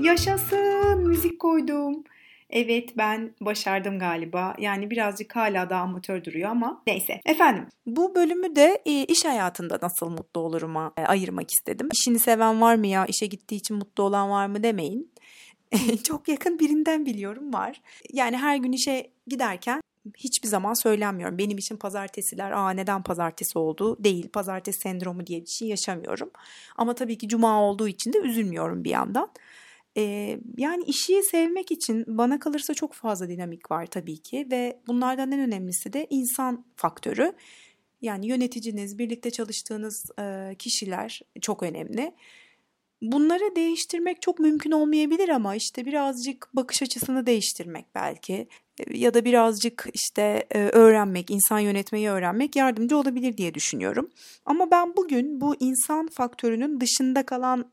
Yaşasın müzik koydum. Evet ben başardım galiba. Yani birazcık hala da amatör duruyor ama neyse. Efendim bu bölümü de e, iş hayatında nasıl mutlu oluruma e, ayırmak istedim. İşini seven var mı ya, işe gittiği için mutlu olan var mı demeyin. Çok yakın birinden biliyorum var. Yani her gün işe giderken hiçbir zaman söylenmiyorum. Benim için pazartesiler aa neden pazartesi oldu değil. Pazartesi sendromu diye bir şey yaşamıyorum. Ama tabii ki cuma olduğu için de üzülmüyorum bir yandan. Ee, yani işi sevmek için bana kalırsa çok fazla dinamik var tabii ki ve bunlardan en önemlisi de insan faktörü. Yani yöneticiniz, birlikte çalıştığınız e, kişiler çok önemli. Bunları değiştirmek çok mümkün olmayabilir ama işte birazcık bakış açısını değiştirmek belki ya da birazcık işte öğrenmek, insan yönetmeyi öğrenmek yardımcı olabilir diye düşünüyorum. Ama ben bugün bu insan faktörünün dışında kalan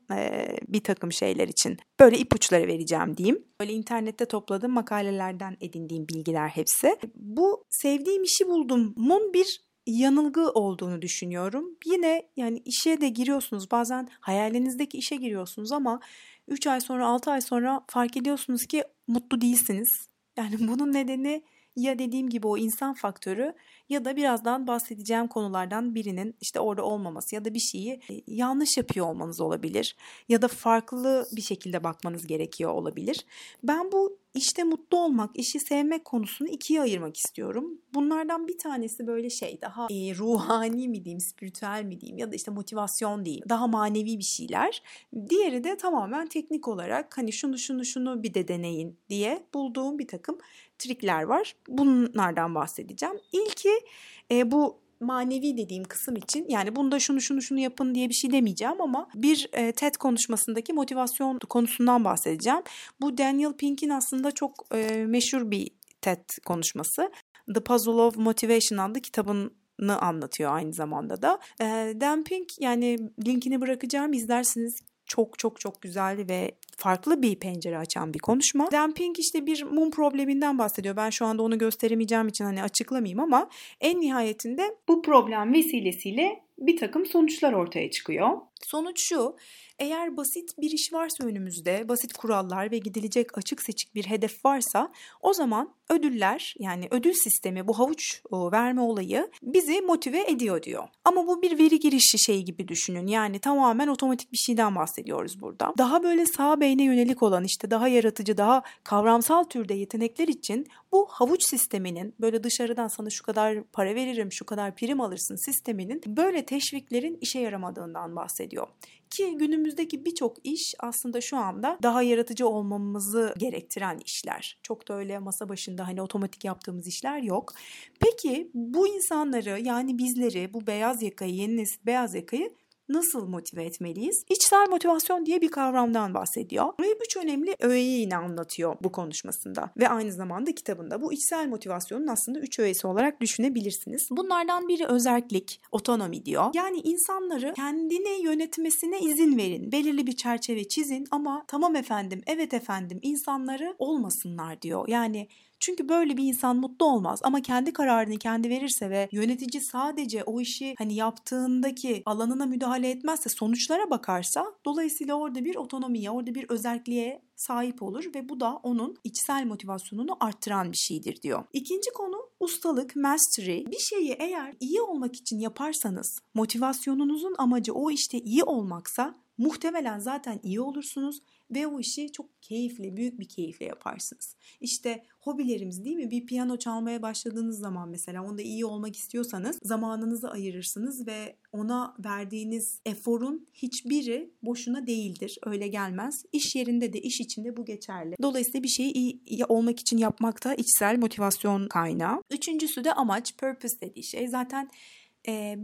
bir takım şeyler için böyle ipuçları vereceğim diyeyim. Böyle internette topladığım makalelerden edindiğim bilgiler hepsi. Bu sevdiğim işi buldum. Mun bir yanılgı olduğunu düşünüyorum. Yine yani işe de giriyorsunuz. Bazen hayalinizdeki işe giriyorsunuz ama 3 ay sonra 6 ay sonra fark ediyorsunuz ki mutlu değilsiniz. Yani bunun nedeni ya dediğim gibi o insan faktörü ya da birazdan bahsedeceğim konulardan birinin işte orada olmaması ya da bir şeyi e, yanlış yapıyor olmanız olabilir ya da farklı bir şekilde bakmanız gerekiyor olabilir. Ben bu işte mutlu olmak, işi sevmek konusunu ikiye ayırmak istiyorum. Bunlardan bir tanesi böyle şey daha e, ruhani mi diyeyim, spiritüel mi diyeyim ya da işte motivasyon diyeyim. Daha manevi bir şeyler. Diğeri de tamamen teknik olarak hani şunu şunu şunu bir de deneyin diye bulduğum bir takım trikler var. Bunlardan bahsedeceğim. İlki e, bu manevi dediğim kısım için yani bunda şunu şunu şunu yapın diye bir şey demeyeceğim ama bir e, TED konuşmasındaki motivasyon konusundan bahsedeceğim. Bu Daniel Pink'in aslında çok e, meşhur bir TED konuşması. The Puzzle of Motivation adlı kitabın anlatıyor aynı zamanda da. E, Dan Pink yani linkini bırakacağım izlersiniz çok çok çok güzel ve farklı bir pencere açan bir konuşma. Damping işte bir mum probleminden bahsediyor. Ben şu anda onu gösteremeyeceğim için hani açıklamayayım ama en nihayetinde bu problem vesilesiyle bir takım sonuçlar ortaya çıkıyor. Sonuç şu, eğer basit bir iş varsa önümüzde, basit kurallar ve gidilecek açık seçik bir hedef varsa o zaman ödüller yani ödül sistemi bu havuç verme olayı bizi motive ediyor diyor. Ama bu bir veri girişi şey gibi düşünün. Yani tamamen otomatik bir şeyden bahsediyoruz burada. Daha böyle sağ beyne yönelik olan işte daha yaratıcı, daha kavramsal türde yetenekler için bu havuç sisteminin böyle dışarıdan sana şu kadar para veririm, şu kadar prim alırsın sisteminin böyle teşviklerin işe yaramadığından bahsediyor. Ki günümüzdeki birçok iş aslında şu anda daha yaratıcı olmamızı gerektiren işler. Çok da öyle masa başında hani otomatik yaptığımız işler yok. Peki bu insanları yani bizleri bu beyaz yakayı, yeni nesil beyaz yakayı nasıl motive etmeliyiz? İçsel motivasyon diye bir kavramdan bahsediyor. Ve üç önemli öğeyi yine anlatıyor bu konuşmasında. Ve aynı zamanda kitabında bu içsel motivasyonun aslında üç öğesi olarak düşünebilirsiniz. Bunlardan biri özellik, otonomi diyor. Yani insanları kendine yönetmesine izin verin. Belirli bir çerçeve çizin ama tamam efendim, evet efendim insanları olmasınlar diyor. Yani çünkü böyle bir insan mutlu olmaz ama kendi kararını kendi verirse ve yönetici sadece o işi hani yaptığındaki alanına müdahale etmezse sonuçlara bakarsa dolayısıyla orada bir otonomiye, orada bir özelliğe sahip olur ve bu da onun içsel motivasyonunu arttıran bir şeydir diyor. İkinci konu ustalık, mastery. Bir şeyi eğer iyi olmak için yaparsanız motivasyonunuzun amacı o işte iyi olmaksa muhtemelen zaten iyi olursunuz ve o işi çok keyifli, büyük bir keyifle yaparsınız. İşte hobilerimiz değil mi? Bir piyano çalmaya başladığınız zaman mesela onda iyi olmak istiyorsanız zamanınızı ayırırsınız ve ona verdiğiniz eforun hiçbiri boşuna değildir. Öyle gelmez. İş yerinde de iş içinde bu geçerli. Dolayısıyla bir şeyi iyi olmak için yapmak da içsel motivasyon kaynağı. Üçüncüsü de amaç, purpose dediği şey. Zaten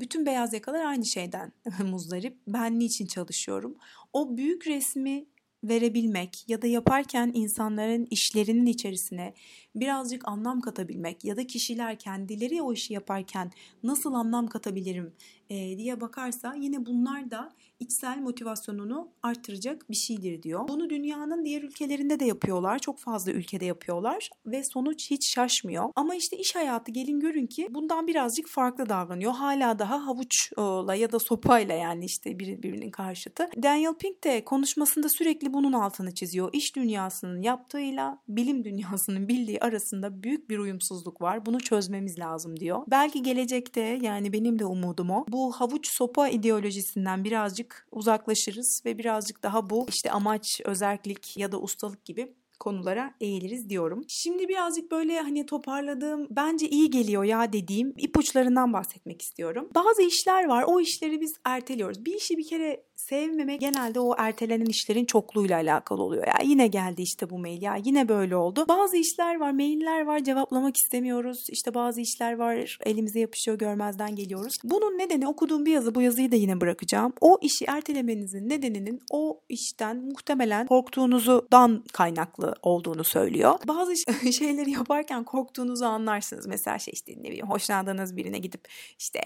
bütün beyaz yakalar aynı şeyden muzdarip. Ben niçin çalışıyorum? O büyük resmi verebilmek ya da yaparken insanların işlerinin içerisine birazcık anlam katabilmek ya da kişiler kendileri o işi yaparken nasıl anlam katabilirim e, diye bakarsa yine bunlar da içsel motivasyonunu arttıracak bir şeydir diyor. Bunu dünyanın diğer ülkelerinde de yapıyorlar. Çok fazla ülkede yapıyorlar ve sonuç hiç şaşmıyor. Ama işte iş hayatı gelin görün ki bundan birazcık farklı davranıyor. Hala daha havuçla ya da sopayla yani işte birbirinin karşıtı. Daniel Pink de konuşmasında Sürekli bunun altını çiziyor. İş dünyasının yaptığıyla bilim dünyasının bildiği arasında büyük bir uyumsuzluk var. Bunu çözmemiz lazım diyor. Belki gelecekte yani benim de umudum o. Bu havuç sopa ideolojisinden birazcık uzaklaşırız ve birazcık daha bu işte amaç, özellik ya da ustalık gibi konulara eğiliriz diyorum. Şimdi birazcık böyle hani toparladığım bence iyi geliyor ya dediğim ipuçlarından bahsetmek istiyorum. Bazı işler var o işleri biz erteliyoruz. Bir işi bir kere sevmemek genelde o ertelenen işlerin çokluğuyla alakalı oluyor. Ya yine geldi işte bu mail ya yine böyle oldu. Bazı işler var, mailler var cevaplamak istemiyoruz. İşte bazı işler var elimize yapışıyor görmezden geliyoruz. Bunun nedeni okuduğum bir yazı bu yazıyı da yine bırakacağım. O işi ertelemenizin nedeninin o işten muhtemelen korktuğunuzdan kaynaklı olduğunu söylüyor. Bazı şeyleri yaparken korktuğunuzu anlarsınız. Mesela şey işte ne bileyim hoşlandığınız birine gidip işte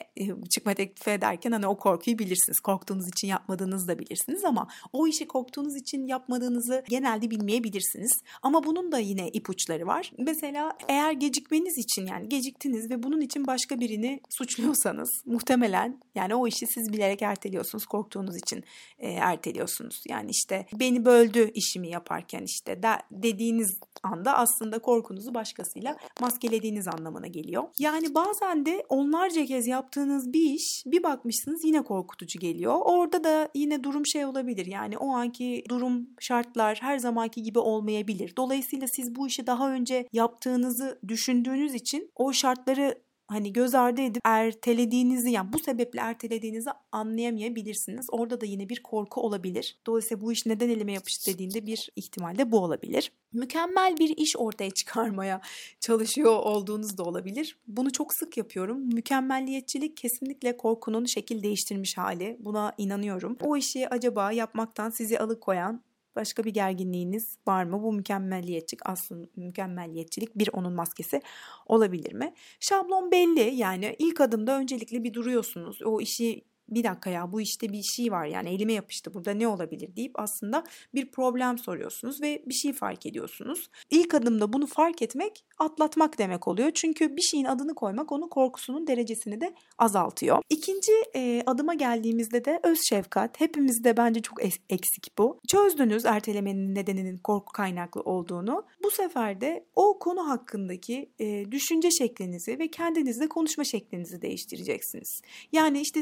çıkma teklif ederken hani o korkuyu bilirsiniz. Korktuğunuz için yapmadığınız yapmadığınızı da bilirsiniz ama o işi korktuğunuz için yapmadığınızı genelde bilmeyebilirsiniz. Ama bunun da yine ipuçları var. Mesela eğer gecikmeniz için yani geciktiniz ve bunun için başka birini suçluyorsanız muhtemelen yani o işi siz bilerek erteliyorsunuz korktuğunuz için e, erteliyorsunuz. Yani işte beni böldü işimi yaparken işte de, dediğiniz anda aslında korkunuzu başkasıyla maskelediğiniz anlamına geliyor. Yani bazen de onlarca kez yaptığınız bir iş bir bakmışsınız yine korkutucu geliyor. Orada da yine durum şey olabilir. Yani o anki durum, şartlar her zamanki gibi olmayabilir. Dolayısıyla siz bu işi daha önce yaptığınızı düşündüğünüz için o şartları hani göz ardı edip ertelediğinizi yani bu sebeple ertelediğinizi anlayamayabilirsiniz. Orada da yine bir korku olabilir. Dolayısıyla bu iş neden elime yapıştı dediğinde bir ihtimalle bu olabilir. Mükemmel bir iş ortaya çıkarmaya çalışıyor olduğunuz da olabilir. Bunu çok sık yapıyorum. Mükemmelliyetçilik kesinlikle korkunun şekil değiştirmiş hali. Buna inanıyorum. O işi acaba yapmaktan sizi alıkoyan Başka bir gerginliğiniz var mı? Bu mükemmelliyetçilik aslında mükemmelliyetçilik bir onun maskesi olabilir mi? Şablon belli yani ilk adımda öncelikle bir duruyorsunuz. O işi bir dakika ya bu işte bir şey var yani elime yapıştı burada ne olabilir deyip aslında bir problem soruyorsunuz ve bir şey fark ediyorsunuz. İlk adımda bunu fark etmek atlatmak demek oluyor. Çünkü bir şeyin adını koymak onun korkusunun derecesini de azaltıyor. İkinci e, adıma geldiğimizde de öz şefkat. Hepimizde bence çok eksik bu. Çözdünüz ertelemenin nedeninin korku kaynaklı olduğunu. Bu sefer de o konu hakkındaki e, düşünce şeklinizi ve kendinizle konuşma şeklinizi değiştireceksiniz. Yani işte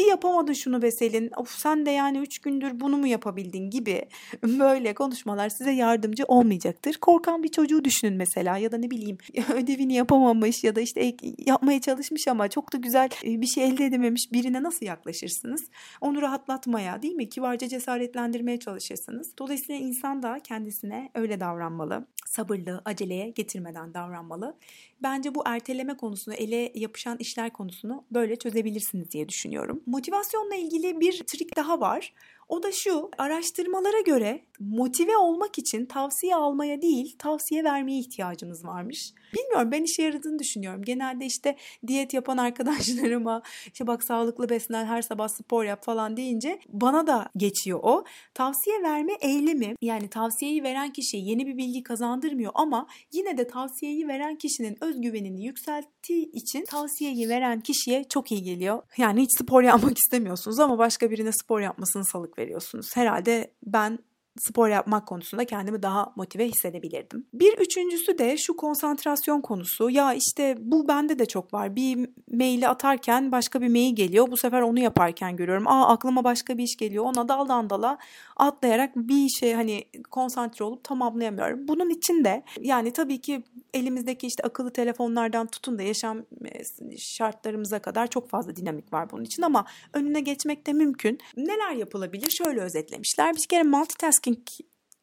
bir yapamadın şunu be Selin. Of sen de yani üç gündür bunu mu yapabildin gibi böyle konuşmalar size yardımcı olmayacaktır. Korkan bir çocuğu düşünün mesela ya da ne bileyim ödevini yapamamış ya da işte yapmaya çalışmış ama çok da güzel bir şey elde edememiş birine nasıl yaklaşırsınız? Onu rahatlatmaya değil mi? Kibarca cesaretlendirmeye çalışırsınız. Dolayısıyla insan da kendisine öyle davranmalı. Sabırlı, aceleye getirmeden davranmalı. Bence bu erteleme konusunu, ele yapışan işler konusunu böyle çözebilirsiniz diye düşünüyorum. Motivasyonla ilgili bir trik daha var. O da şu, araştırmalara göre motive olmak için tavsiye almaya değil, tavsiye vermeye ihtiyacımız varmış. Bilmiyorum ben işe yaradığını düşünüyorum. Genelde işte diyet yapan arkadaşlarıma işte bak sağlıklı beslen her sabah spor yap falan deyince bana da geçiyor o. Tavsiye verme eylemi yani tavsiyeyi veren kişi yeni bir bilgi kazandırmıyor ama yine de tavsiyeyi veren kişinin özgüvenini yükselttiği için tavsiyeyi veren kişiye çok iyi geliyor. Yani hiç spor yapmak istemiyorsunuz ama başka birine spor yapmasını salık veriyorsunuz. Herhalde ben spor yapmak konusunda kendimi daha motive hissedebilirdim. Bir üçüncüsü de şu konsantrasyon konusu. Ya işte bu bende de çok var. Bir maili atarken başka bir mail geliyor. Bu sefer onu yaparken görüyorum. Aa aklıma başka bir iş geliyor. Ona daldan dala atlayarak bir işe hani konsantre olup tamamlayamıyorum. Bunun için de yani tabii ki elimizdeki işte akıllı telefonlardan tutun da yaşam e, şartlarımıza kadar çok fazla dinamik var bunun için ama önüne geçmek de mümkün. Neler yapılabilir? Şöyle özetlemişler. Bir kere multitasking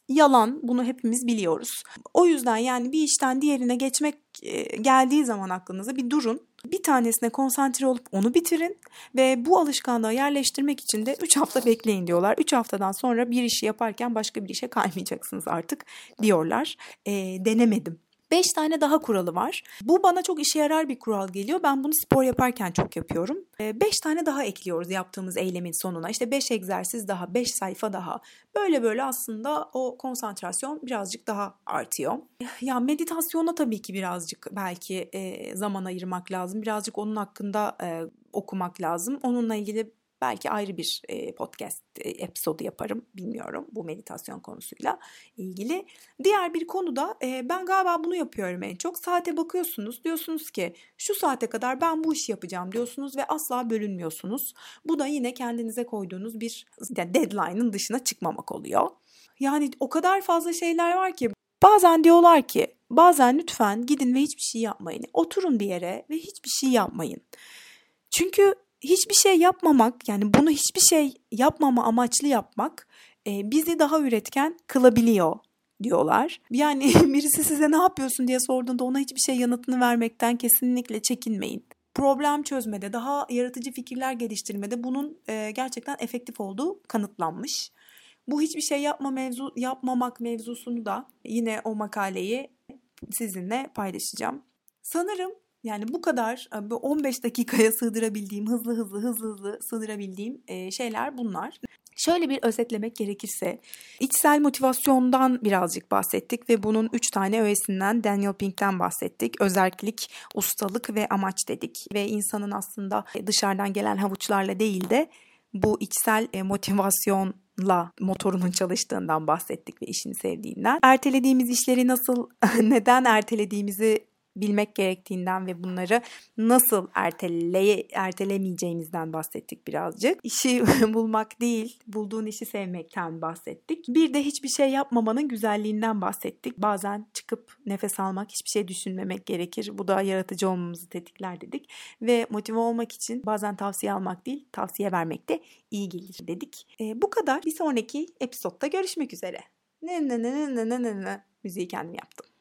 yalan bunu hepimiz biliyoruz. O yüzden yani bir işten diğerine geçmek e, geldiği zaman aklınıza bir durun. Bir tanesine konsantre olup onu bitirin ve bu alışkanlığı yerleştirmek için de 3 hafta bekleyin diyorlar. 3 haftadan sonra bir işi yaparken başka bir işe kaymayacaksınız artık diyorlar. E, denemedim 5 tane daha kuralı var. Bu bana çok işe yarar bir kural geliyor. Ben bunu spor yaparken çok yapıyorum. 5 ee, tane daha ekliyoruz yaptığımız eylemin sonuna. İşte 5 egzersiz daha, 5 sayfa daha. Böyle böyle aslında o konsantrasyon birazcık daha artıyor. Ya meditasyona tabii ki birazcık belki e, zaman ayırmak lazım. Birazcık onun hakkında e, okumak lazım. Onunla ilgili Belki ayrı bir e, podcast e, episodu yaparım bilmiyorum bu meditasyon konusuyla ilgili. Diğer bir konuda e, ben galiba bunu yapıyorum en çok. Saate bakıyorsunuz diyorsunuz ki şu saate kadar ben bu işi yapacağım diyorsunuz ve asla bölünmüyorsunuz. Bu da yine kendinize koyduğunuz bir yani deadline'ın dışına çıkmamak oluyor. Yani o kadar fazla şeyler var ki bazen diyorlar ki bazen lütfen gidin ve hiçbir şey yapmayın. Oturun bir yere ve hiçbir şey yapmayın. Çünkü hiçbir şey yapmamak yani bunu hiçbir şey yapmama amaçlı yapmak e, bizi daha üretken kılabiliyor diyorlar. Yani birisi size ne yapıyorsun diye sorduğunda ona hiçbir şey yanıtını vermekten kesinlikle çekinmeyin. Problem çözmede, daha yaratıcı fikirler geliştirmede bunun e, gerçekten efektif olduğu kanıtlanmış. Bu hiçbir şey yapma mevzu yapmamak mevzusunu da yine o makaleyi sizinle paylaşacağım. Sanırım yani bu kadar 15 dakikaya sığdırabildiğim, hızlı hızlı hızlı hızlı sığdırabildiğim şeyler bunlar. Şöyle bir özetlemek gerekirse içsel motivasyondan birazcık bahsettik ve bunun üç tane öğesinden Daniel Pink'ten bahsettik. Özellik, ustalık ve amaç dedik ve insanın aslında dışarıdan gelen havuçlarla değil de bu içsel motivasyonla motorunun çalıştığından bahsettik ve işini sevdiğinden. Ertelediğimiz işleri nasıl, neden ertelediğimizi bilmek gerektiğinden ve bunları nasıl ertele, ertelemeyeceğimizden bahsettik birazcık. İşi bulmak değil, bulduğun işi sevmekten bahsettik. Bir de hiçbir şey yapmamanın güzelliğinden bahsettik. Bazen çıkıp nefes almak, hiçbir şey düşünmemek gerekir. Bu da yaratıcı olmamızı tetikler dedik. Ve motive olmak için bazen tavsiye almak değil, tavsiye vermek de iyi gelir dedik. E, bu kadar. Bir sonraki episodda görüşmek üzere. Ne ne ne ne ne ne ne müziği kendim yaptım.